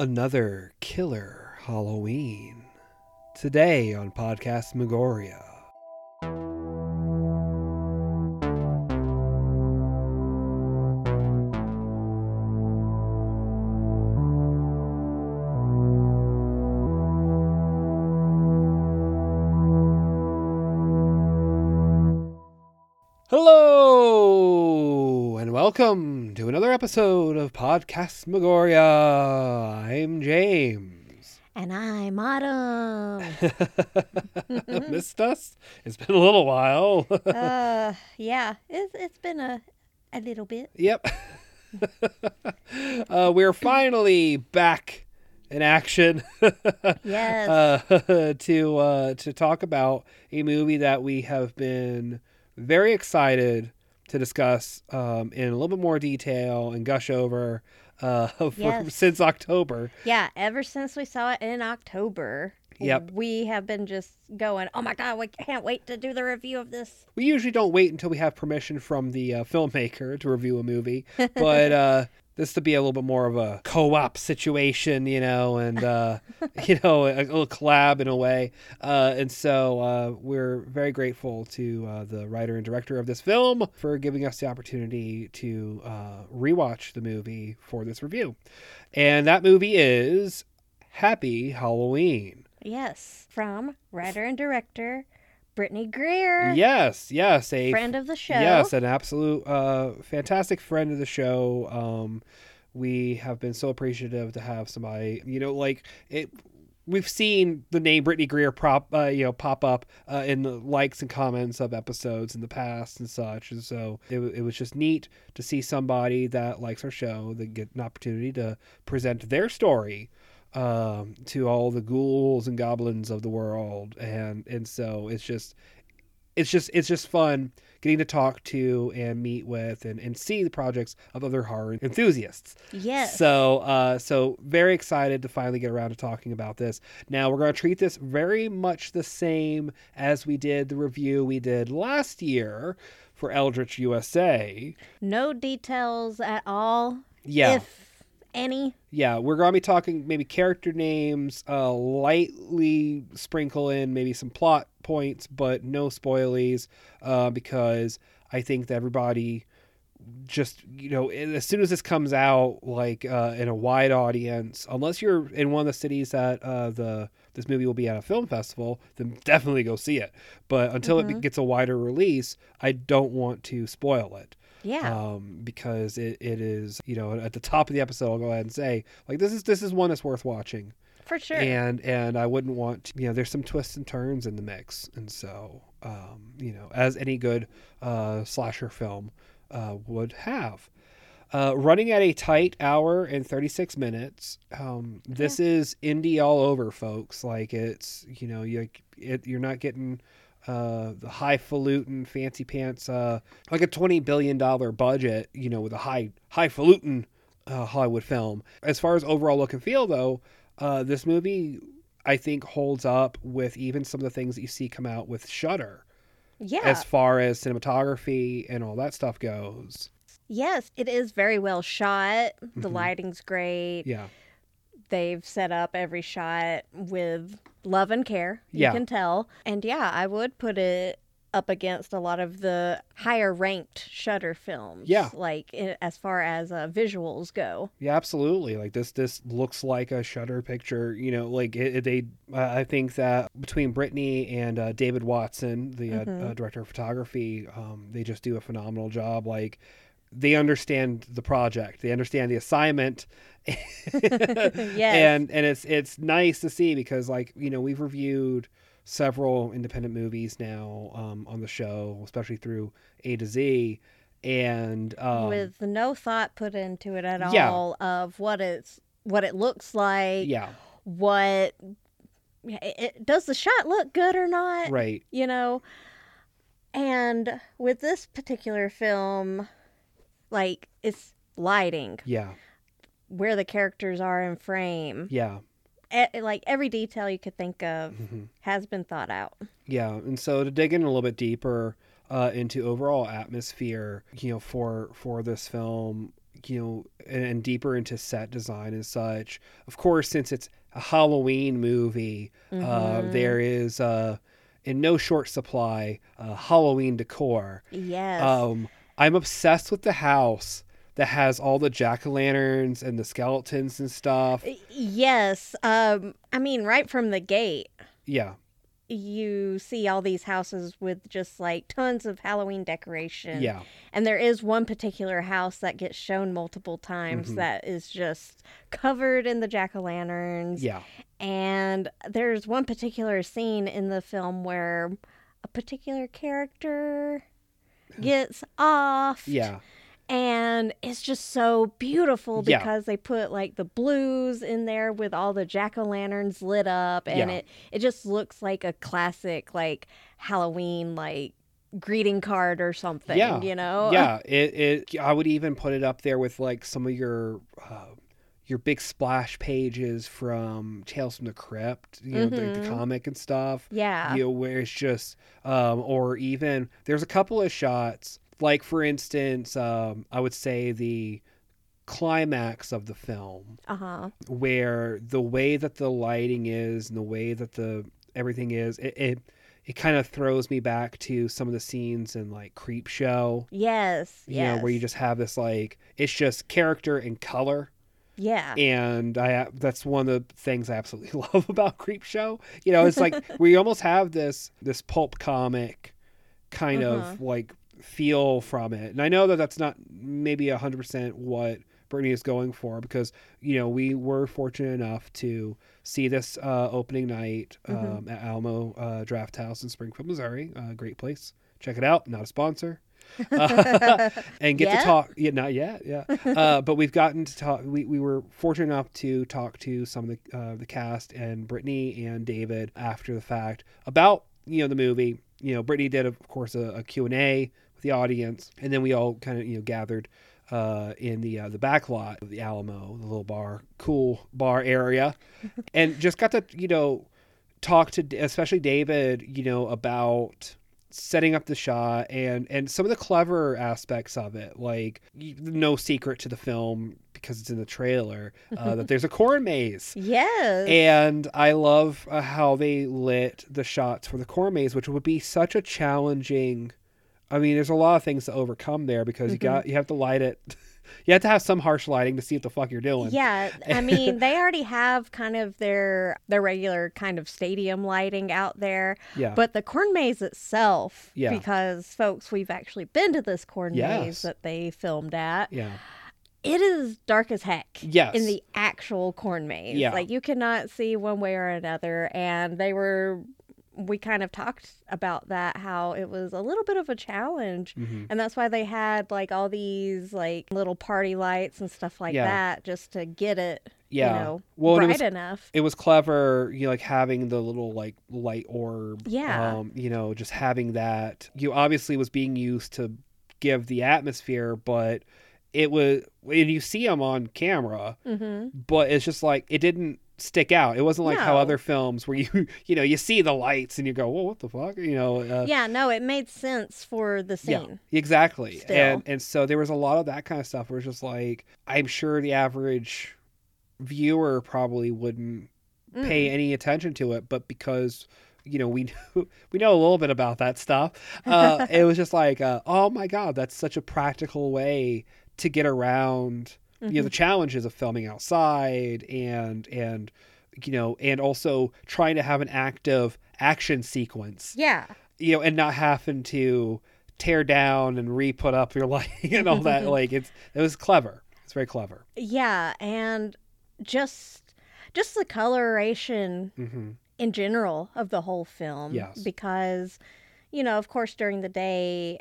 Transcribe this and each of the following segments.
another killer Halloween. Today on Podcastmagoria. Hello and welcome episode of Podcastmagoria. I'm James. And I'm Autumn. Missed us? It's been a little while. uh, yeah, it's, it's been a, a little bit. Yep. uh, we're finally back in action Yes. uh, to uh, to talk about a movie that we have been very excited to discuss um, in a little bit more detail and gush over uh, for, Yes. since October. yeah, ever since we saw it in October, Yep. we have been just going, oh my God, we can't wait to do the review of this. We usually don't wait until we have permission from the uh, filmmaker to review a movie, but uh, this to be a little bit more of a co-op situation, you know, and uh, you know, a, a little collab in a way. Uh, and so uh, we're very grateful to uh, the writer and director of this film for giving us the opportunity to uh, rewatch the movie for this review. And that movie is Happy Halloween. Yes. From writer and director Brittany Greer, Yes, yes, a friend of the show. Yes, an absolute uh, fantastic friend of the show. Um, we have been so appreciative to have somebody, you know, like it. We've seen the name Brittany Greer prop, uh, you know, pop up uh, in the likes and comments of episodes in the past and such, and so it, it was just neat to see somebody that likes our show that get an opportunity to present their story um, to all the ghouls and goblins of the world, and and so it's just it's just it's just fun getting to talk to and meet with and, and see the projects of other horror enthusiasts. Yes. So uh so very excited to finally get around to talking about this. Now we're gonna treat this very much the same as we did the review we did last year for Eldritch USA. no details at all, Yeah. if any. Yeah, we're to be talking maybe character names, uh, lightly sprinkle in maybe some plot points, but no spoilies, uh, because I think that everybody just you know as soon as this comes out like uh, in a wide audience unless you're in one of the cities that uh, the this movie will be at a film festival then definitely go see it but until it Mhm. gets a wider release i don't want to spoil it Yeah. um, because it, it is you know at the top of the episode I'll go ahead and say like this is this is one that's worth watching for sure. and and I wouldn't want to, you know there's some twists and turns in the mix and so um, you know as any good uh, slasher film uh, would have. Uh, running at a tight hour and 36 minutes. Um, this is indie all over, folks. Like it's, you know, you, it, you're not getting uh, the highfalutin fancy pants, uh, like a $20 billion budget, you know, with a high, highfalutin uh, Hollywood film. As far as overall look and feel, though, uh, this movie, I think, holds up with even some of the things that you see come out with Shudder yeah. as far as cinematography and all that stuff goes. Yes, it is very well shot. The Mhm. lighting's great. Yeah. They've set up every shot with love and care. You Yeah. can tell. And yeah, I would put it up against a lot of the higher ranked Shudder films. Yeah. Like as far as uh, visuals go. Yeah, absolutely. Like this, this looks like a Shudder picture. You know, like it, it- they. Uh, I think that between Brittany and uh, David Watson, the uh, Mhm. uh, director of photography, um, they just do a phenomenal job. Like they understand the project, they understand the assignment, Yes. and and it's it's nice to see because like you know we've reviewed several independent movies now um, on the show, especially through A to Z, and um, with no thought put into it at Yeah. all of what it's what it looks like, yeah, what it, it- does the shot look good or not? right, you know and with this particular film like it's lighting yeah, where the characters are in frame yeah. E- like every detail you could think of hmm has been thought out Yeah, and so to dig in a little bit deeper uh, into overall atmosphere, you know, for for this film, you know, and, and deeper into set design and such. Of course, since it's a Halloween movie, uh, Mhm. there is uh, in no short supply uh, Halloween decor. Yes. Um, I'm obsessed with the house that has all the jack o' lanterns and the skeletons and stuff. Yes. Um, I mean, right from the gate, Yeah, you see all these houses with just like tons of Halloween decoration. yeah, And there is one particular house that gets shown multiple times Mhm. that is just covered in the jack o' lanterns. yeah, And there's one particular scene in the film where a particular character gets off. yeah, And it's just so beautiful Yeah. because they put like the blues in there with all the jack o' lanterns lit up. And Yeah. it, it just looks like a classic, like Halloween, like greeting card or something, Yeah. you know? yeah. It, it. I would even put it up there with like some of your. Uh, your big splash pages from Tales from the Crypt, you know, the, the Mhm. comic and stuff. Yeah. you know, where it's just, um, or even there's a couple of shots, like for instance, um, I would say the climax of the film, Uh huh. where the way that the lighting is and the way that the everything is, it it, it kind of throws me back to some of the scenes in like Creepshow, Yes. you yes. know, where you just have this like it's just character and color Yeah. and I that's one of the things I absolutely love about Creepshow. You know, it's like we almost have this this pulp comic kind Uh-huh. of like feel from it, and I know that that's not maybe hundred percent what Brittany is going for because you know we were fortunate enough to see this uh, opening night um, Mhm. at Alamo uh, Drafthouse in Springfield, Missouri. Uh, great place. Check it out. Not a sponsor. Uh, and get Yet? to talk. Yeah, not yet. Yeah, uh, but we've gotten to talk. We, we were fortunate enough to talk to some of the uh, the cast and Brittany and David after the fact about you know the movie. You know, Brittany did of course a, a Q and A with the audience, and then we all kind of you know gathered uh, in the uh, the back lot of the Alamo, the little bar, cool bar area, and just got to you know talk to especially David, you know about setting up the shot and and some of the clever aspects of it like no secret to the film because it's in the trailer uh, that there's a corn maze yes. and i love uh, how they lit the shots for the corn maze which would be such a challenging i mean there's a lot of things to overcome there because you Mhm. got you have to light it you have to have some harsh lighting to see what the fuck you're doing Yeah, I mean, they already have kind of their their regular kind of stadium lighting out there, yeah but the corn maze itself, Yeah. because folks, we've actually been to this corn Yes. maze that they filmed at. yeah It is dark as heck. Yes. In the actual corn maze. Yeah. Like you cannot see one way or another and they were we kind of talked about that how it was a little bit of a challenge Mhm. and that's why they had like all these like little party lights and stuff like Yeah. that just to get it Yeah. you know Well, and it bright was- enough it was clever you know, like having the little like light orb Yeah. um you know just having that you obviously was being used to give the atmosphere but it was and you see them on camera hmm but it's just like it didn't stick out it wasn't like how other films where you you know you see the lights and you go well what the fuck you know uh, yeah no it made sense for the yeah, scene exactly. Still. And and so there was a lot of that kind of stuff where it's just like I'm sure the average viewer probably wouldn't Mm. pay any attention to it, but because you know we knew, we know a little bit about that stuff, uh, it was just like, uh, oh my god, that's such a practical way to get around you know the challenges of filming outside and and you know and also trying to have an active action sequence yeah you know, and not having to tear down and re-put up your lighting and all that. like it's it was clever. It's very clever. yeah and just just the coloration hmm in general of the whole film. Yes. Because, you know, of course, during the day,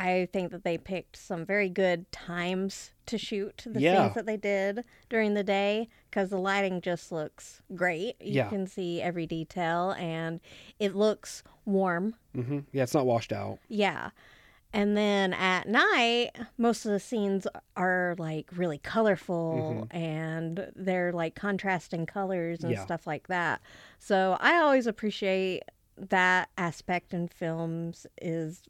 I think that they picked some very good times to shoot the Yeah. scenes that they did during the day because the lighting just looks great. You Yeah. can see every detail and it looks warm. Mm-hmm. Yeah, it's not washed out. Yeah. And then at night, most of the scenes are like really colorful and they're like contrasting colors and Yeah. stuff like that. So I always appreciate that aspect in films is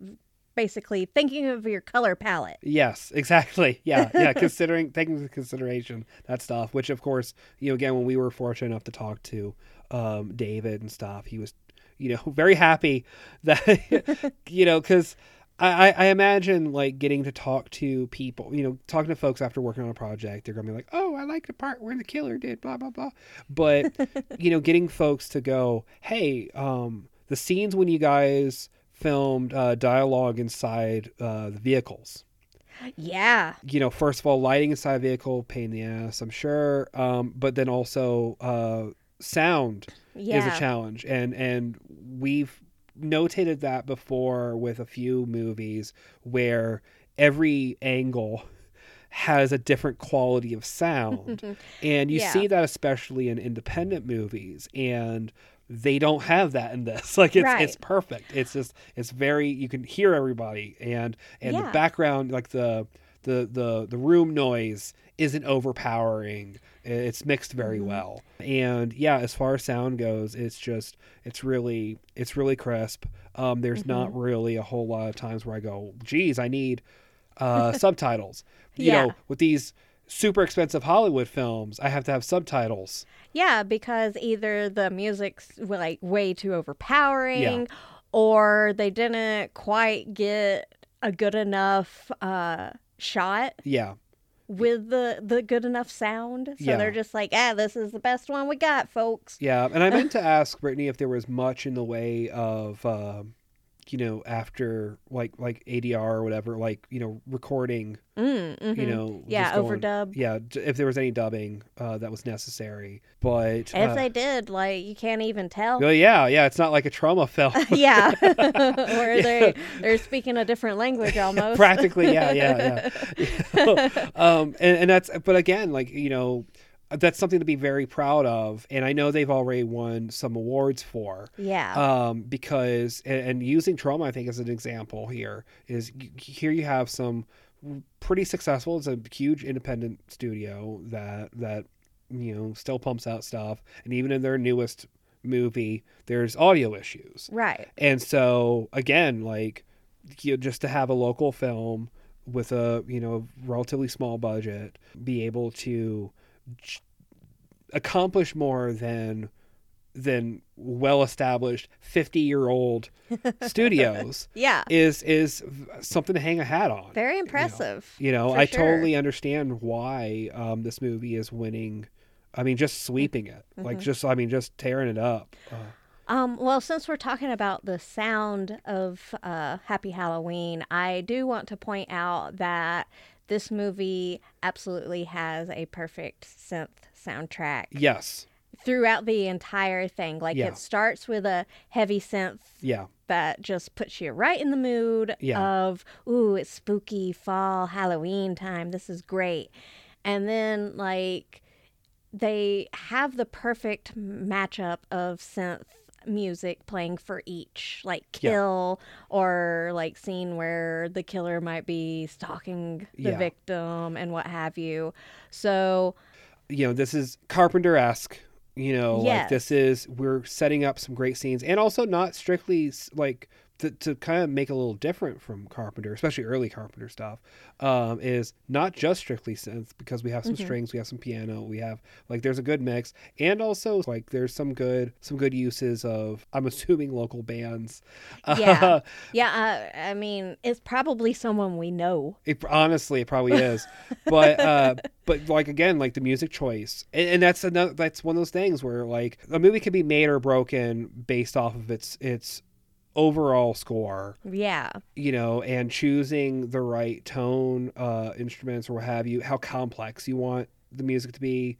basically thinking of your color palette. Yes, exactly. Yeah, yeah. considering taking into consideration that stuff, which of course, you know, again, when we were fortunate enough to talk to um, David and stuff, he was, you know, very happy that, you know, because I, I imagine like getting to talk to people, you know, talking to folks after working on a project, they're gonna be like, "Oh, I like the part where the killer did blah blah blah," but you know, getting folks to go, "Hey, um, the scenes when you guys filmed uh, dialogue inside uh, the vehicles." Yeah. You know, first of all, lighting inside a vehicle, pain in the ass, I'm sure, um, but then also uh, sound Yeah. is a challenge, and and we've notated that before with a few movies where every angle has a different quality of sound. And you Yeah. see that especially in independent movies and they don't have that in this. Like it's it's perfect. It's just it's very you can hear everybody and and the background like the the the the room noise isn't overpowering. It's mixed very Mhm. well. And yeah as far as sound goes it's just it's really it's really crisp. Um there's not Mm-hmm. really a whole lot of times where i go geez i need uh subtitles you Yeah. know with these super expensive hollywood films i have to have subtitles Yeah, because either the music's like way too overpowering or they didn't quite get a good enough uh shot yeah with the the good enough sound. So Yeah. they're just like, "Ah, this is the best one we got, folks." Yeah, and I meant to ask Brittany if there was much in the way of, um, you know, after like like ADR or whatever, like you know, recording. Mm, You mhm. know, Yeah, going- overdub. Yeah, if there was any dubbing uh, that was necessary, but If uh, they did, like you can't even tell. well, yeah, yeah, it's not like a Troma film. yeah. Where they they're speaking a different language almost. Practically, yeah, yeah, yeah. um, and, and that's, but again, like you know, that's something to be very proud of, and I know they've already won some awards for. Yeah. um, because and, and using Troma i think as an example here is here you have some pretty successful it's a huge independent studio that that you know still pumps out stuff and even in their newest movie there's audio issues right. and so again like you know, just to have a local film with a you know relatively small budget be able to accomplish more than than well established 50 year old studios Yeah. is is something to hang a hat on Very impressive. you know for i sure. totally understand why um, this movie is winning i mean just sweeping it like Mm-hmm. just i mean just tearing it up uh, Um, well, since we're talking about the sound of uh, Happy Halloween, I do want to point out that this movie absolutely has a perfect synth soundtrack yes throughout the entire thing. Like Yeah. it starts with a heavy synth yeah that just puts you right in the mood Yeah. of ooh it's spooky fall halloween time this is great and then like they have the perfect matchup of synth music playing for each like Yeah. kill or like scene where the killer might be stalking the Yeah. victim and what have you so you know this is carpenter esque you know like this is we're setting up some great scenes and also not strictly like to, to kind of make a little different from carpenter especially early carpenter stuff um, is not just strictly synth because we have some Mhm. strings we have some piano we have like there's a good mix and also like there's some good some good uses of i'm assuming local bands Yeah. yeah uh, i mean it's probably someone we know It honestly, it probably is, but uh, but like again, like the music choice, and, and that's another that's one of those things where like a movie can be made or broken based off of its its overall score, yeah you know, and choosing the right tone, uh, instruments or what have you, how complex you want the music to be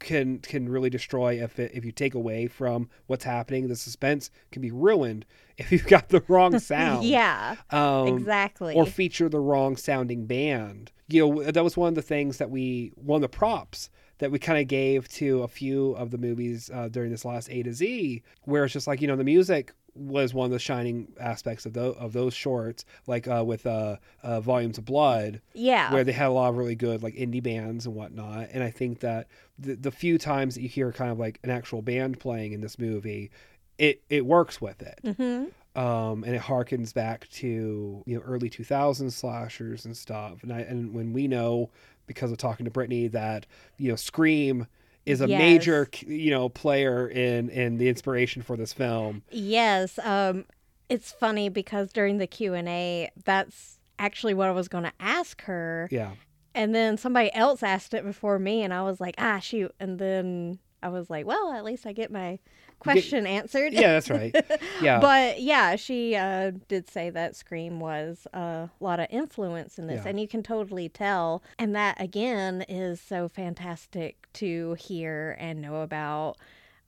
can can really destroy if it, if you take away from what's happening. The suspense can be ruined if you've got the wrong sound. yeah um, exactly or feature the wrong sounding band. You know, that was one of the things that we, one of the props that we kind of gave to a few of the movies uh, during this last A to Z, where it's just like, you know, the music was one of the shining aspects of those of those shorts, like uh, with uh, uh, Volumes of Blood, yeah where they had a lot of really good like indie bands and whatnot. And I think that the, the few times that you hear kind of like an actual band playing in this movie, it it works with it. hmm um, and it harkens back to you know early 2000s slashers and stuff. And I and when we know because of talking to Brittany that you know Scream is a Yes. major you know player in in the inspiration for this film. Yes, um, it's funny because during the Q and A, that's actually what I was going to ask her, Yeah, and then somebody else asked it before me, and I was like, ah, shoot, and then I was like, well, at least I get my question answered. yeah, that's right. Yeah, But yeah, she uh, did say that Scream was a lot of influence in this, Yeah. and you can totally tell. And that again is so fantastic to hear and know about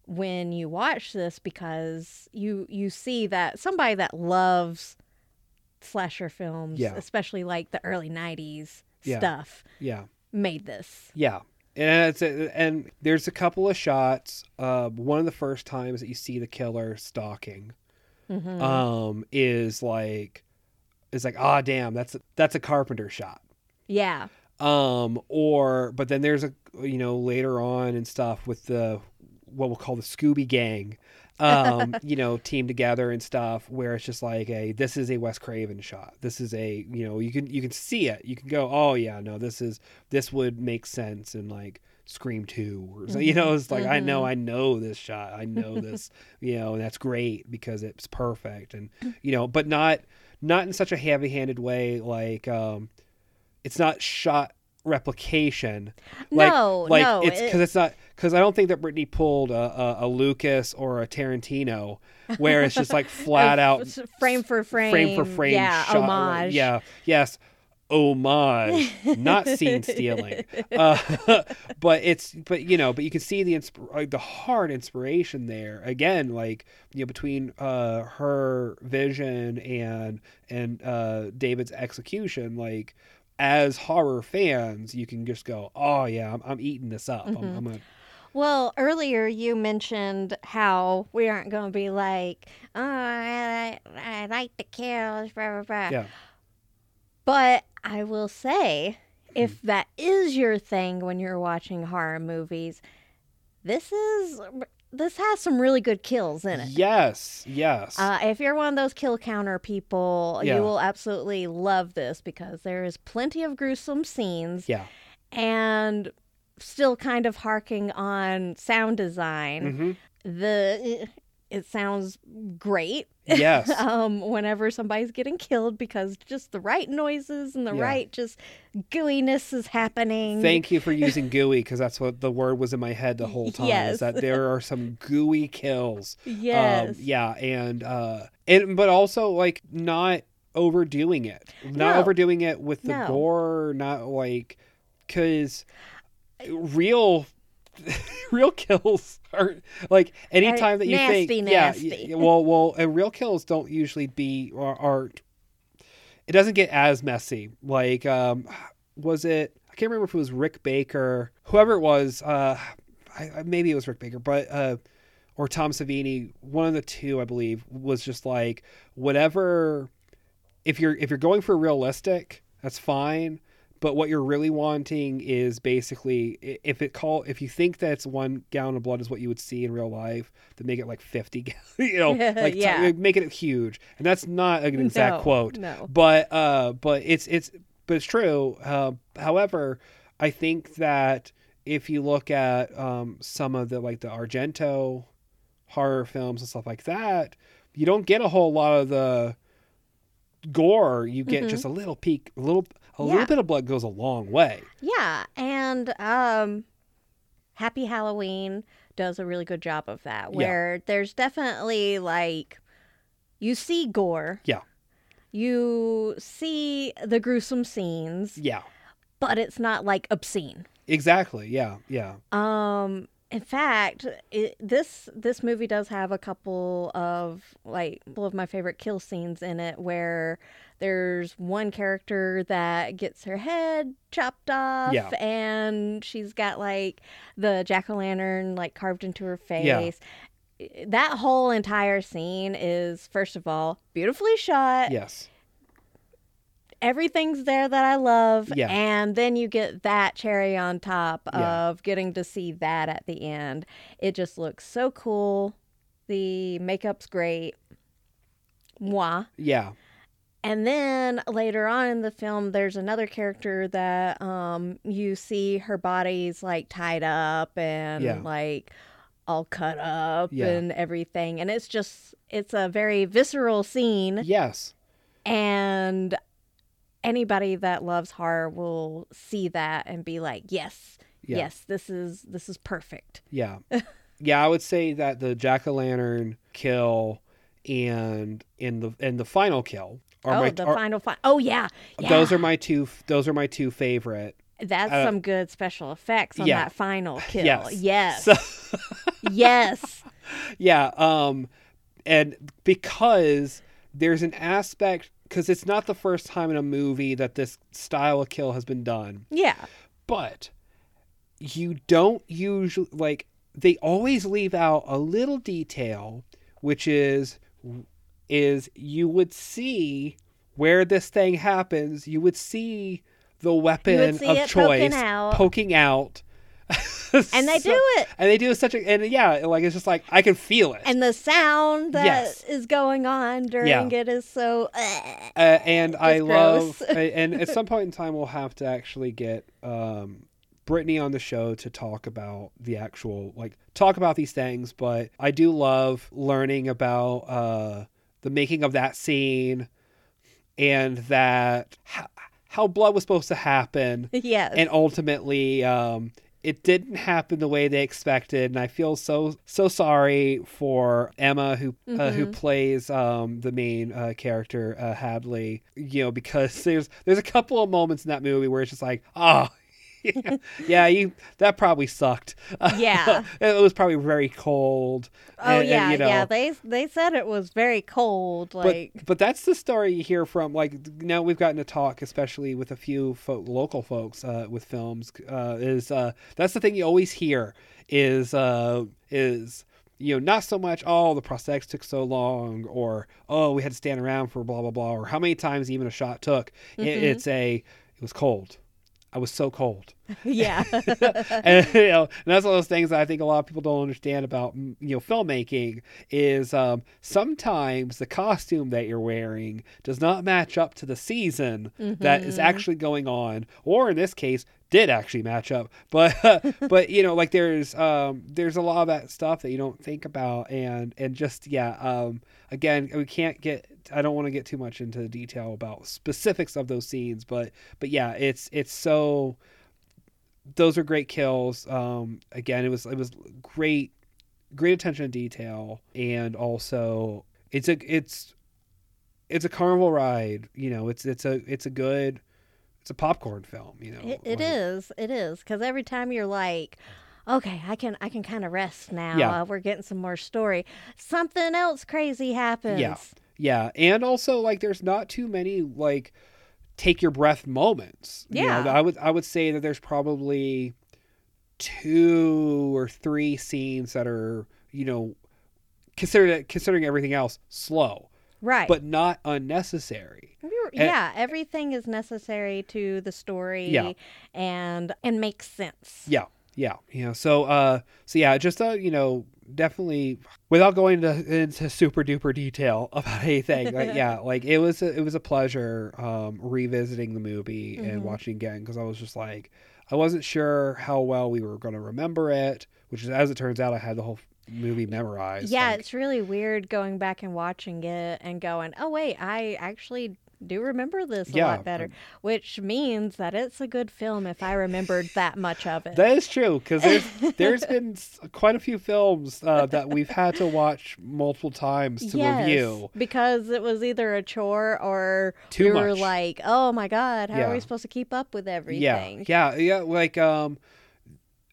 when you watch this because you you see that somebody that loves slasher films, Yeah. especially like the early '90s Yeah. stuff, yeah. made this. Yeah. And it's and there's a couple of shots. Uh, one of the first times that you see the killer stalking, Mhm. um, is like, is like, ah, damn, that's a, that's a Carpenter shot. yeah, Um, or but then there's a you know later on and stuff with the what we'll call the Scooby Gang, um, you know, team together and stuff where it's just like a this is a Wes Craven shot. This is a you know you can you can see it. You can go oh yeah no this is this would make sense in like Scream Two or you know it's like I know I know this shot. I know this you know and that's great because it's perfect and you know but not not in such a heavy handed way like um it's not shot replication. Like, No, like no, it's it- because it's not because I don't think that Brittany pulled a, a, a Lucas or a Tarantino where it's just like flat out frame for frame, frame for frame, yeah, shot, homage, Yeah, yes, homage, not scene stealing. Uh, but it's but you know, but you can see the insp- like, the hard inspiration there again, like you know, between uh, her vision and and uh, David's execution, like. As horror fans, you can just go, "Oh yeah, I'm, I'm eating this up. I'm, I'm gonna Well, earlier you mentioned how we aren't going to be like, oh, I, I like the kills, blah, blah, blah. yeah, But I will say, if that is your thing when you're watching horror movies, this is this has some really good kills in it. yes, yes, Uh, if you're one of those kill counter people, Yeah. you will absolutely love this because there is plenty of gruesome scenes yeah, and still kind of harking on sound design. hmm The it sounds great yes, um, whenever somebody's getting killed because just the right noises and the Yeah. right just gooiness is happening. Thank you for using gooey because that's what the word was in my head the whole time. Yes. Is that there are some gooey kills. Um, yes. yeah, and uh, and but also like not overdoing it, not No. overdoing it with the No. gore, not like because real. real kills are like anytime that you nasty, think yeah, nasty. yeah well well and real kills don't usually be or aren't it doesn't get as messy like um was it i can't remember if it was rick baker whoever it was uh I- maybe it was rick baker but uh or tom savini one of the two i believe was just like whatever if you're if you're going for realistic that's fine but what you're really wanting is basically if it call if you think that's one gallon of blood is what you would see in real life then make it like 50 gal- you know like t- make it huge. And that's not an exact No, quote. no. but uh but it's it's but it's true. Uh, however i think that if you look at um some of the like the argento horror films and stuff like that you don't get a whole lot of the gore. You get just a little peek a little a. Yeah. little bit of blood goes a long way Yeah, and um Happy Halloween does a really good job of that Yeah. where there's definitely like you see gore. Yeah. You see the gruesome scenes, yeah but it's not like obscene. exactly yeah yeah Um in fact, it, this this movie does have a couple of like couple of my favorite kill scenes in it where there's one character that gets her head chopped off Yeah. and she's got like the jack-o'-lantern like carved into her Yeah. face. That whole entire scene is first of all beautifully shot yes everything's there that I love. Yeah. And then you get that cherry on top Yeah. of getting to see that at the end. It just looks so cool. The makeup's great. moi. Yeah. And then later on in the film, there's another character that um, you see her body's like tied up and Yeah. like all cut up Yeah. and everything. And it's just, it's a very visceral scene. Yes. And anybody that loves horror will see that and be like, yes, Yeah. yes, this is, this is perfect. Yeah. yeah, I would say that the jack o' lantern kill and in the and the final kill are oh, my the are- final, fi- oh yeah, yeah. those are my two those are my two favorite. That's uh, some good special effects on yeah. that final kill. Yes. Yes. So yes. yeah, um and because there's an aspect cuz it's not the first time in a movie that this style of kill has been done. Yeah. but you don't usually like they always leave out a little detail which is is you would see where this thing happens you would see the weapon see of it poking choice out. poking out And they So- do it. and they do such a and yeah like it's just like i can feel it And the sound that is Yes. going on during Yeah. it is so. uh, and I Just love, and at some point in time, we'll have to actually get um, Brittany on the show to talk about the actual, like, talk about these things. But I do love learning about uh, the making of that scene and that how, how blood was supposed to happen, yes. and ultimately. Um, it didn't happen the way they expected, and I feel so so sorry for Emma, who uh, who Mhm. plays um, the main uh, character uh, Hadley. You know, because there's there's a couple of moments in that movie where it's just like, oh, yeah, yeah, you that probably sucked. Yeah. it was probably very cold. oh and- and, yeah, you know, yeah. They they said it was very cold. Like but but that's the story you hear from like now we've gotten to talk especially with a few folk, local folks uh, with films uh, is uh, that's the thing you always hear is uh, is you know not so much oh the prosthetics took so long or oh we had to stand around for blah blah blah or how many times even a shot took It- Mhm. it's a it was cold I was so cold yeah. and you know, and that's one of those things that I think a lot of people don't understand about mm, you know filmmaking is um, sometimes the costume that you're wearing does not match up to the season that is Mhm. actually going on, or in this case, did actually match up. But but you know, like there's um, there's a lot of that stuff that you don't think about, and and just yeah, um, again, we can't get. I don't want to get too much into detail about specifics of those scenes, but but yeah, it's it's so those are great kills. Um, again, it was it was great, great attention to detail, and also it's a it's it's a carnival ride. You know, it's it's a it's a good it's a popcorn film. You know, It, it like- is. It is because every time you're like, okay, I can I can kind of rest now. Yeah. Uh, we're getting some more story. Something else crazy happens. Yeah. Yeah, and also like there's not too many like take your breath moments. You know, Yeah. I would I would say that there's probably two or three scenes that are you know considered considering everything else slow, Right. but not unnecessary. And- yeah, everything is necessary to the story Yeah. and and makes sense. Yeah, yeah, you know. So, uh, so yeah, just uh, you know, definitely without going into, into super duper detail about anything. like, yeah, like it was a, it was a pleasure um, revisiting the movie and Mhm. watching again because I was just like, I wasn't sure how well we were going to remember it, which is as it turns out, I had the whole movie memorized. Yeah, like- it's really weird going back and watching it and going, "Oh wait, I actually do remember this a Yeah, lot better," which means that it's a good film if I remembered that much of it. That is true because there's there's been quite a few films uh, that we've had to watch multiple times to yes, review. because it was either a chore or Too we were much. like, "Oh my god, how are we supposed to keep up with everything?" Yeah, yeah, yeah. Like um,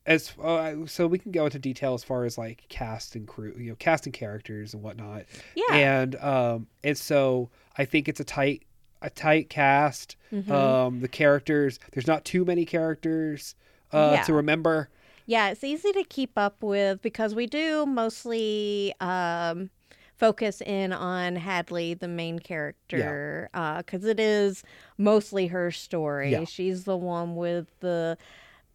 as uh, so we can go into detail as far as like cast and crew, you know, casting characters and whatnot. Yeah. And um, and so I think it's a tight a tight cast. Mhm. Um, the characters there's not too many characters uh Yeah. to remember. Yeah, it's easy to keep up with because we do mostly um, focus in on Hadley, the main character, because it is mostly her story. Yeah. She's the one with the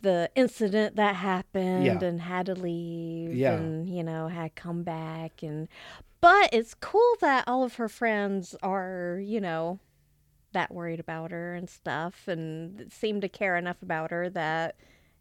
the incident that happened Yeah. and had to leave Yeah. and you know had come back and but it's cool that all of her friends are you know that worried about her and stuff and seem to care enough about her that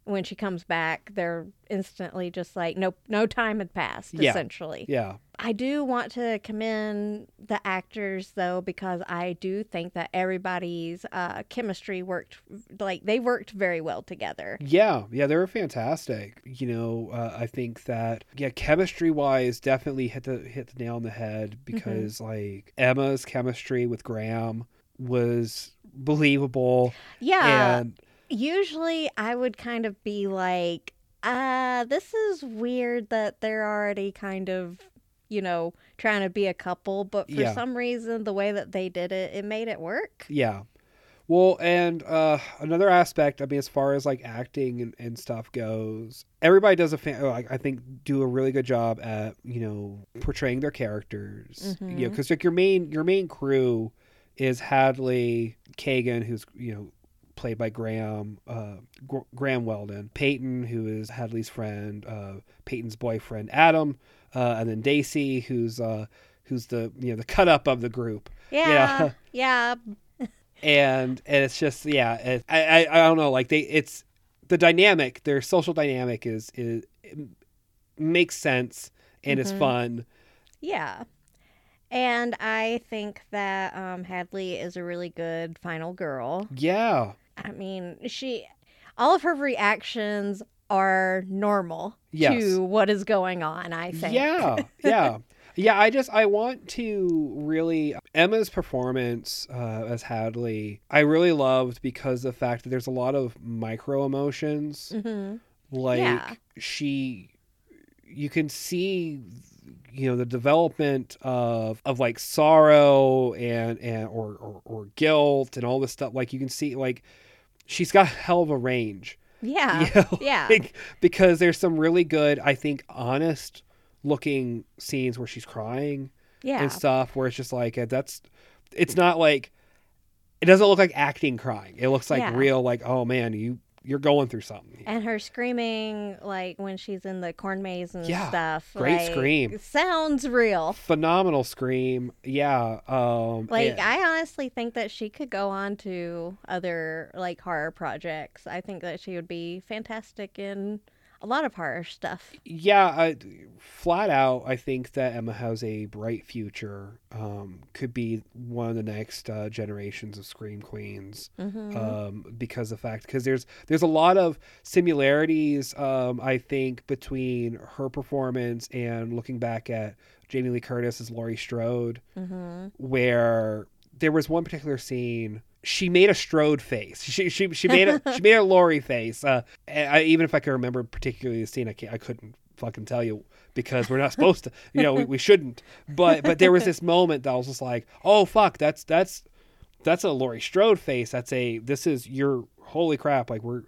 when she comes back they're instantly just like no no time had passed Yeah. essentially Yeah. I do want to commend the actors though because I do think that everybody's uh, chemistry worked like they worked very well together. Yeah, yeah, they were fantastic. You know, uh, I think that yeah, chemistry wise, definitely hit the hit the nail on the head because like Emma's chemistry with Graham was believable, Yeah, and usually I would kind of be like, uh, this is weird that they're already kind of you know trying to be a couple, but for Yeah. some reason the way that they did it, it made it work. yeah. Well, and uh, another aspect, I mean, as far as like acting and, and stuff goes, everybody does a fan, I I think, do a really good job at you know portraying their characters. You know, because like your main your main crew is Hadley Kagan, who's you know played by Graham uh, Gr- Graham Weldon, Peyton, who is Hadley's friend, uh, Peyton's boyfriend Adam, uh, and then Daisy, who's uh, who's the you know the cut up of the group. Yeah, yeah, and and it's just yeah it, I, I i don't know like they it's the dynamic their social dynamic is is makes sense and is Mhm. fun yeah. And I think that um, Hadley is a really good final girl. yeah I mean, she, all of her reactions are normal Yes. to what is going on. I think. yeah yeah yeah i just i want to really emma's performance uh, as hadley i really loved because of the fact that there's a lot of micro emotions hmm like Yeah. she you can see you know the development of of like sorrow and and or, or or guilt and all this stuff like you can see like she's got a hell of a range Yeah. you know, Yeah. like, because there's some really good i think honest looking scenes where she's crying Yeah. and stuff where it's just like uh, that's it's not like it doesn't look like acting crying it looks like Yeah. real like oh man you you're going through something And her screaming, like when she's in the corn maze and Yeah, stuff. great like, scream. Sounds real. phenomenal scream yeah um Like yeah. I honestly think that she could go on to other like horror projects. I think that she would be fantastic in a lot of horror stuff. yeah I, flat out i think that emma has a bright future um could be one of the next uh, generations of scream queens hmm um because of the fact because there's there's a lot of similarities um i think between her performance and looking back at jamie lee curtis as laurie strode hmm where there was one particular scene she made a Strode face. She she she made a she made a Laurie face. Uh, I, even if I can remember particularly the scene, I can't, I couldn't fucking tell you because we're not supposed to. You know, we, we shouldn't. But but there was this moment that I was just like, oh fuck, that's that's that's a Laurie Strode face. That's a this is your holy crap. Like we're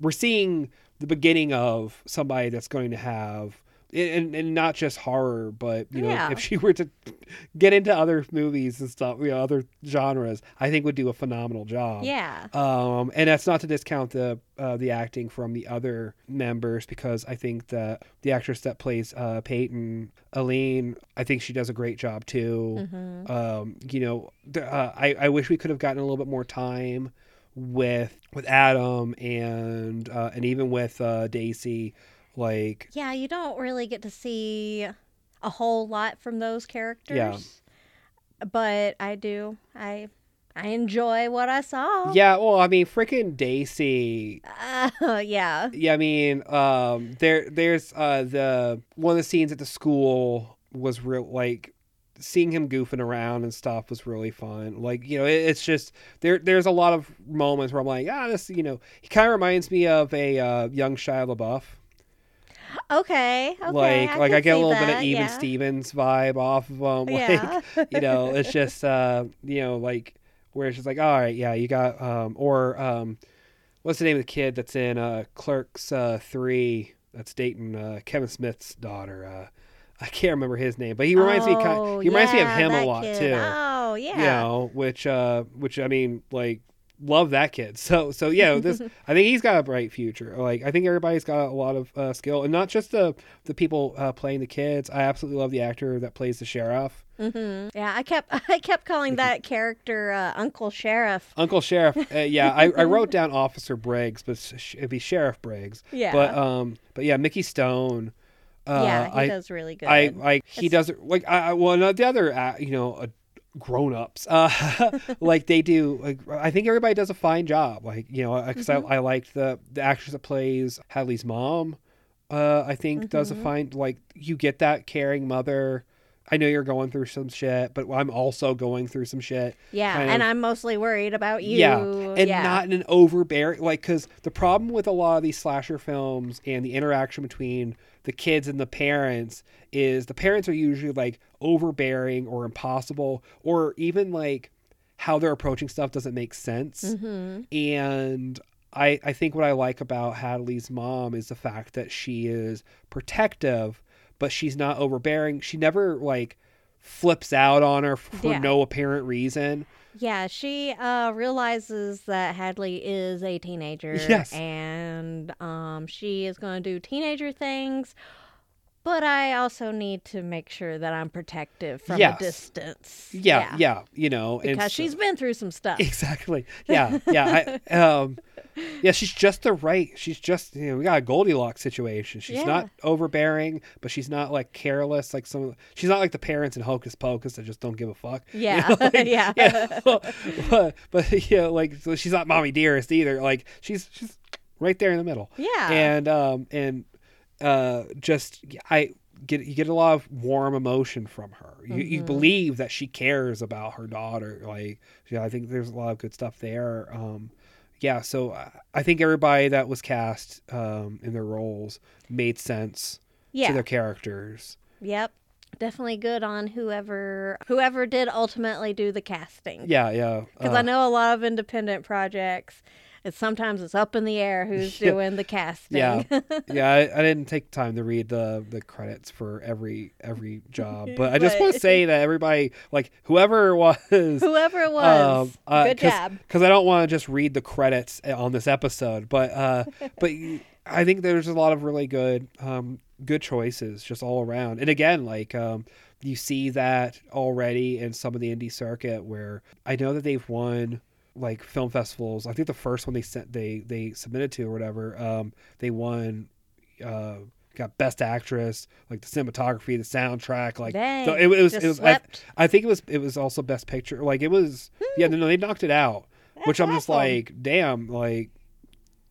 we're seeing the beginning of somebody that's going to have and, and not just horror, but you know, Yeah. if she were to get into other movies and stuff, you know, other genres, I think would do a phenomenal job. Yeah. Um, and that's not to discount the uh, the acting from the other members because I think that the actress that plays uh, Peyton, Aline, I think she does a great job too. hmm Um, you know, uh, I I wish we could have gotten a little bit more time with with Adam and uh, and even with uh, Daisy, like Yeah, you don't really get to see a whole lot from those characters. But I do. I I enjoy what I saw. yeah. Well, I mean, freaking Daisy. Uh, yeah. Yeah, I mean, um, there there's uh the one of the scenes at the school was real like seeing him goofing around and stuff was really fun. Like, you know, it, it's just there there's a lot of moments where I'm like, ah, this, you know, he kind of reminds me of a uh, young Shia LaBeouf. Okay. Okay. like like I get a little bit of that, Even yeah. Stevens vibe off of them. Like, Yeah. you know, it's just uh, you know, like where it's just like, all right, yeah, you got um or um what's the name of the kid that's in uh Clerks uh three that's dating uh Kevin Smith's daughter, uh I can't remember his name, but he reminds me kind Oh, he reminds me of him a lot kid. too. Oh, yeah. You know, which uh which I mean like love that kid. So so yeah, this I think he's got a bright future. Like I think everybody's got a lot of uh, skill, and not just the the people uh, playing the kids. I absolutely love the actor that plays the sheriff. hmm Yeah, I kept I kept calling that character uh, Uncle Sheriff. Uncle Sheriff. Uh, yeah, I, I wrote down Officer Briggs, but it'd be Sheriff Briggs. Yeah. But um, but yeah, Mickey Stone. Uh, yeah, he I, does really good. I like he It's- does like I I- well the other uh, you know uh, grown ups uh like they do like I think everybody does a fine job like you know because Mm-hmm. I I liked the the actress that plays Hadley's mom uh I think does a Mm-hmm. fine like you get that caring mother I know you're going through some shit but I'm also going through some shit yeah, and of- I'm mostly worried about you. yeah, and yeah. not in an overbearing like because the problem with a lot of these slasher films and the interaction between the kids and the parents is the parents are usually like overbearing or impossible or even like how they're approaching stuff doesn't make sense Mhm. and I, I think what I like about Hadley's mom is the fact that she is protective, but she's not overbearing. She never like flips out on her for Yeah. no apparent reason. Yeah, she uh, realizes that Hadley is a teenager. Yes. And um, she is going to do teenager things. But I also need to make sure that I'm protective from Yes. a distance. Yeah, yeah, you know, and Because so- she's been through some stuff. exactly. Yeah, yeah. I, um, yeah, she's just the right. She's just you know we got a Goldilocks situation. She's Yeah. not overbearing, but she's not like careless like some. She's not like the parents in Hocus Pocus that just don't give a fuck. you Yeah, know, like- yeah. yeah. but, but yeah, like so she's not mommy dearest either. Like she's she's right there in the middle. Yeah. And um and uh just I get you get a lot of warm emotion from her. You you Mm-hmm. believe that she cares about her daughter. Like yeah, I think there's a lot of good stuff there. Um yeah, so I- I think everybody that was cast um in their roles made sense yeah. to their characters. Yep. Definitely good on whoever whoever did ultimately do the casting. Yeah, yeah. Because uh, I know a lot of independent projects, it's sometimes it's up in the air who's Yeah. doing the casting. Yeah, yeah. I, I didn't take time to read the the credits for every every job, but I just want to say that everybody, like whoever was, Whoever it was, uh, good job. Because I don't want to just read the credits on this episode, but uh, but I think there's a lot of really good um, good choices just all around. And again, like um, you see that already in some of the indie circuit where I know that they've won like film festivals. I think the first one they sent they they submitted to or whatever, um, they won. Uh, got best actress, like the cinematography, the soundtrack, like Dang, so it, was. it was. I. I think it was. It was also best picture. Like it was. Yeah, no, they knocked it out. which I'm just like, damn, like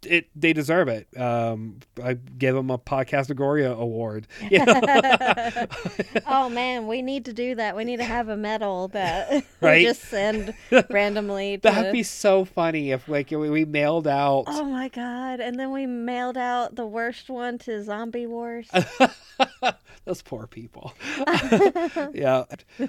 it. They deserve it. Um, I give them a Podcastmagoria award. You know? oh man, we need to do that. We need to have a medal that Right? we just send randomly. To... That'd be so funny if like we, we mailed out. Oh my god! And then we mailed out the worst one to Zombie Wars. Those poor people. yeah,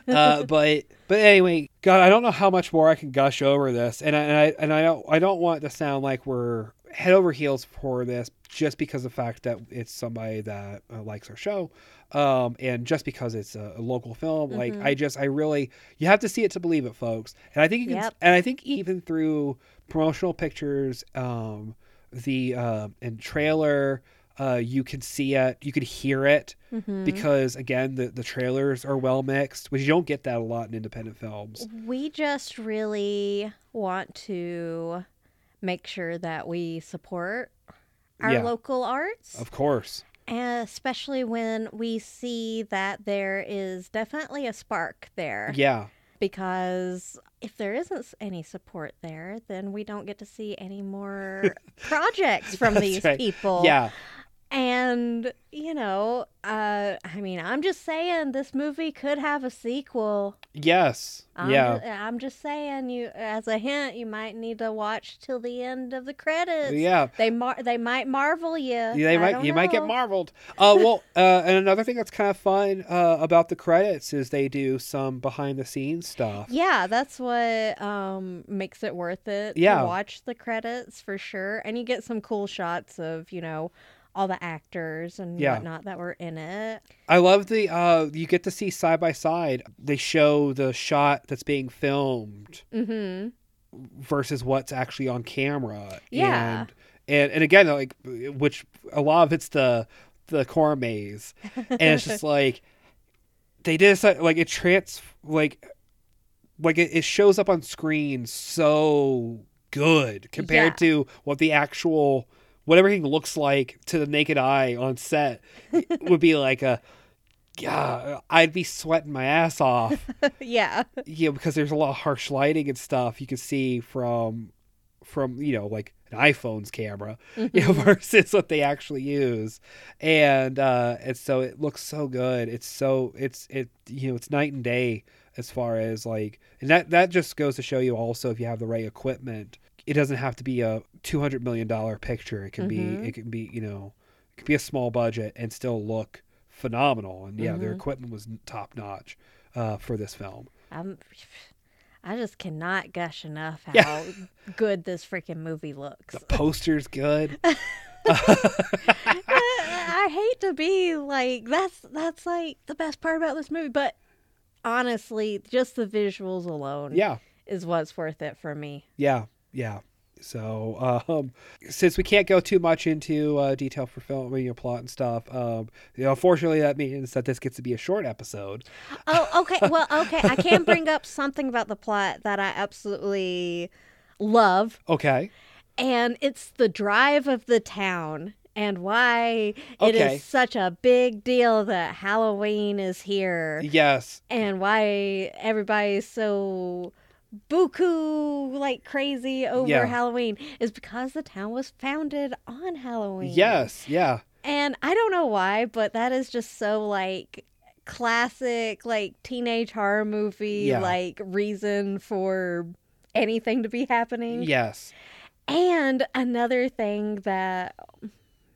uh, but but anyway, God, I don't know how much more I can gush over this, and I and I, and I don't I don't want to sound like we're head over heels for this just because of the fact that it's somebody that uh, likes our show, um, and just because it's a, a local film. Like Mm-hmm. I just I really you have to see it to believe it, folks. And I think you can, Yep. and I think even through promotional pictures, um, the uh, and trailer. Uh, you can see it, you could hear it, Mm-hmm. because again the, the trailers are well mixed which you don't get that a lot in independent films We just really want to make sure that we support our Yeah. local arts, of course and especially when we see that there is definitely a spark there. yeah Because if there isn't any support there, then we don't get to see any more projects from these right. people. yeah And, you know, uh, I mean, I'm just saying this movie could have a sequel. yes I'm yeah ju- I'm just saying, you as a hint, you might need to watch till the end of the credits. yeah They mar- they might marvel you. Yeah, they I might you might get marveled uh well uh and another thing that's kind of fun uh about the credits is they do some behind the scenes stuff Yeah, that's what um makes it worth it. Yeah. to watch the credits for sure, and you get some cool shots of you know all the actors and Yeah. whatnot that were in it. i love the uh you get to see side by side they show the shot that's being filmed Mm-hmm. versus what's actually on camera. Yeah. And and, and again, like which a lot of it's the the core maze, and it's just like they did so- like it trans like like it, it shows up on screen so good compared Yeah. to what the actual what everything looks like to the naked eye on set would be like a yeah i'd be sweating my ass off. Yeah. yeah because there's a lot of harsh lighting and stuff you can see from from you know like an iPhone's camera you know versus what they actually use. And uh and so it looks so good. It's so it's it you know it's night and day as far as like and that that just goes to show you also if you have the right equipment it doesn't have to be a 200 million dollar picture it can Mhm. be it can be you know it could be a small budget and still look phenomenal and yeah their Mhm. equipment was top notch uh for this film I'm, I just cannot gush enough how Yeah. good this freaking movie looks. the poster's good I hate to be like that's that's like the best part about this movie, but honestly, just the visuals alone yeah is what's worth it for me. Yeah, yeah. So, um, since we can't go too much into uh, detail for film, you know, plot and stuff, um, you know, unfortunately, that means that this gets to be a short episode. Oh, okay. Well, okay. I can bring up something about the plot that I absolutely love, Okay. and it's the drive of the town and why it is Okay. such a big deal that Halloween is here. Yes. and why everybody's so buku like crazy over Yeah. Halloween is because the town was founded on Halloween. Yes. Yeah. And I don't know why, but that is just so like classic like teenage horror movie Yeah. like reason for anything to be happening. Yes. And another thing that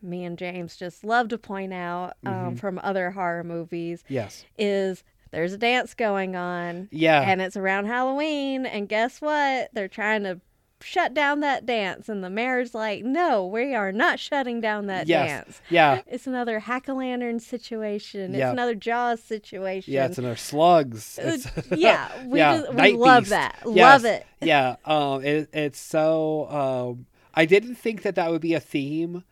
me and James just love to point out um, Mhm. from other horror movies Yes. is there's a dance going on Yeah. and it's around Halloween and guess what? They're trying to shut down that dance and the mayor's like, "No, we are not shutting down that Yes. dance." yeah. It's another Hack-O-Lantern situation. Yeah. It's another Jaws situation. Yeah. It's another slugs. Uh, It's, yeah, we Yeah, just, we love Beast. that. Yes. Love it. yeah. Um. It, it's so. Um. I didn't think that that would be a theme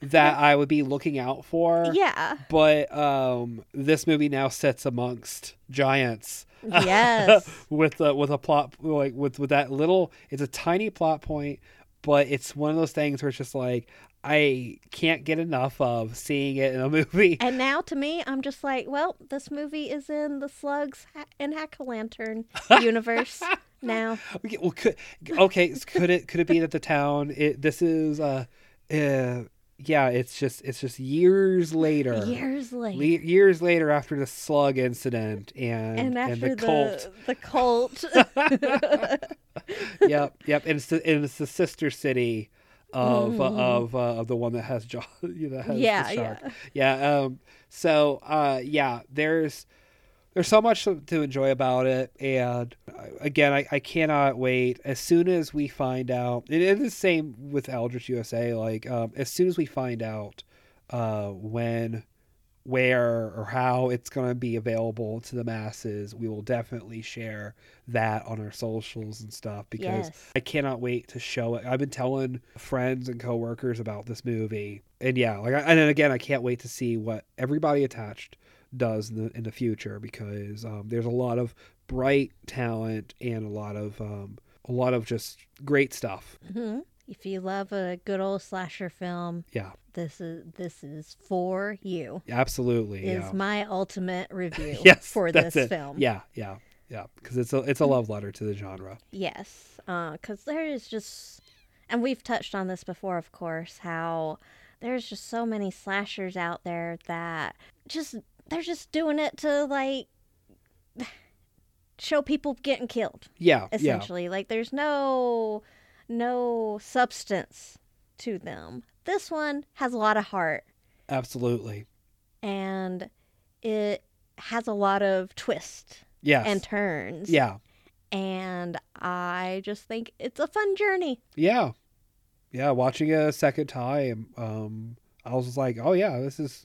that I would be looking out for. Yeah. But um, this movie now sits amongst giants. Yes. with a with a plot like with with that little it's a tiny plot point but it's one of those things where it's just like i can't get enough of seeing it in a movie And now to me, I'm just like, well, this movie is in the Slugs and Hack-O-Lantern universe now. okay, well could okay could it could it be that the town it this is uh, uh yeah it's just it's just years later Years Le- later. years later after the slug incident and and after the cult the the cult. yep, yep. And it's the, and it's the sister city of Mhm. of uh, of the one that has John. You know, has the shark. yeah. yeah. Um. So, uh, yeah. There's there's so much to, enjoy about it, and uh, again, I, I cannot wait. As soon as we find out, it is the same with Eldritch USA. Like, um, as soon as we find out, uh, when. Where or how it's going to be available to the masses, we will definitely share that on our socials and stuff because Yes. I cannot wait to show it. I've been telling friends and coworkers about this movie, and yeah, like, I- and then again, I can't wait to see what everybody attached does in the in the future because um, there's a lot of bright talent and a lot of um, a lot of just great stuff. Mhm. If you love a good old slasher film, Yeah, this is this is for you. absolutely. Is yeah. my ultimate review yes, for this it. film. Yeah, yeah, yeah. Because it's a it's a love letter to the genre. Yes, because there is just, and we've touched on this before, of course, how there's just so many slashers out there that just they're just doing it to like show people getting killed. Yeah, yeah, essentially. Like there's no no substance to them. This one has a lot of heart absolutely. and it has a lot of twists Yes. and turns. yeah. And I just think it's a fun journey. Yeah. Yeah, watching it a second time, um, I was like, "Oh yeah, this is."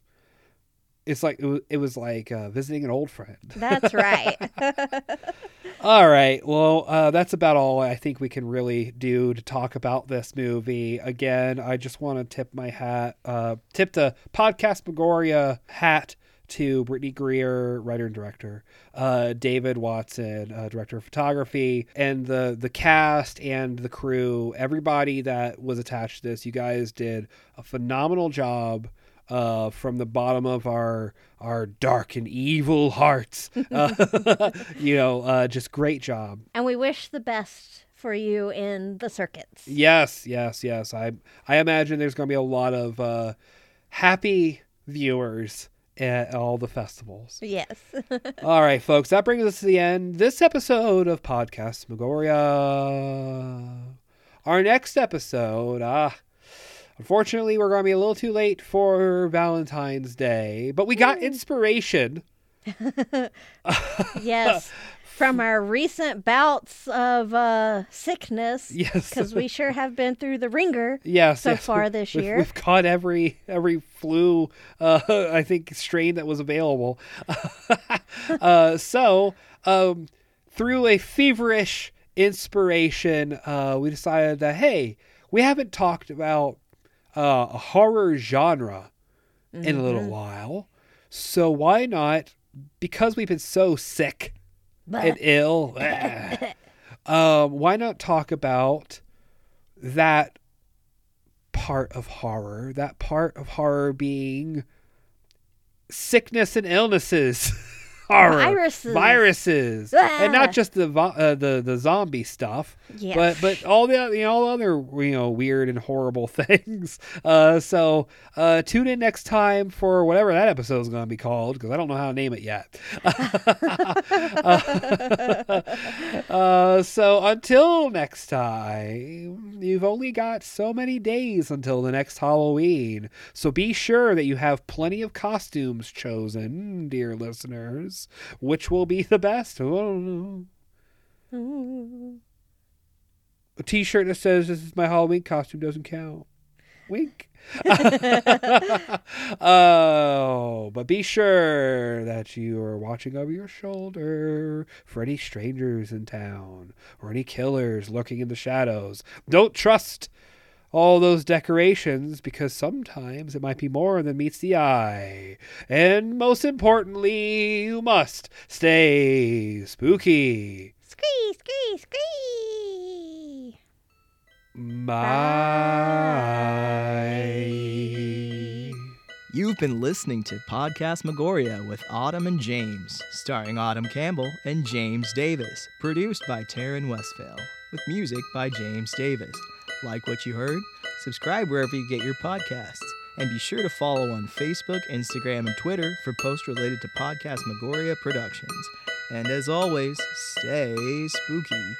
It's like it was, it was like uh, visiting an old friend. That's right. All right. Well, uh, that's about all I think we can really do to talk about this movie. Again, I just want to tip my hat, uh, tip the Podcastmagoria hat to Brittany Greer, writer and director, uh, David Watson, uh, director of photography, and the the cast and the crew, everybody that was attached to this. You guys did a phenomenal job uh, from the bottom of our our dark and evil hearts. Uh, you know, uh, just great job. And we wish the best for you in the circuits. Yes, yes, yes. I I imagine there's going to be a lot of uh, happy viewers at all the festivals. Yes. all right, folks, that brings us to the end. This episode of Podcastmagoria. Our next episode, ah, unfortunately, we're going to be a little too late for Valentine's Day, but we got inspiration. yes. From our recent bouts of uh, sickness, Yes. because we sure have been through the ringer Yes, so yes. far this We've- year. We've caught every every flu, uh, I think, strain that was available. uh, so, um, through a feverish inspiration, uh, we decided that hey, we haven't talked about uh, a horror genre in a little Mm-hmm. while, so why not? Because we've been so sick and ill. um, why not talk about that part of horror? That part of horror being sickness and illnesses. horror, Viruses. viruses, and not just the uh, the the zombie stuff, Yeah. but but all the you know all other you know weird and horrible things. Uh, so uh, tune in next time for whatever that episode is going to be called because I don't know how to name it yet. uh, so until next time, you've only got so many days until the next Halloween. So be sure that you have plenty of costumes chosen, dear listeners. Which will be the best? I don't know. A T-shirt that says "This is my Halloween costume" doesn't count. Wink. oh, but be sure that you are watching over your shoulder for any strangers in town or any killers lurking in the shadows. Don't trust all those decorations because sometimes it might be more than meets the eye. And most importantly, you must stay spooky. Scree, scree, scree. Bye. You've been listening to Podcastmagoria with Autumn and James, starring Autumn Campbell and James Davis, produced by Taryn Westphal, with music by James Davis. Like what you heard? Subscribe wherever you get your podcasts. And be sure to follow on Facebook, Instagram, and Twitter for posts related to Podcastmagoria Productions. And as always, stay spooky.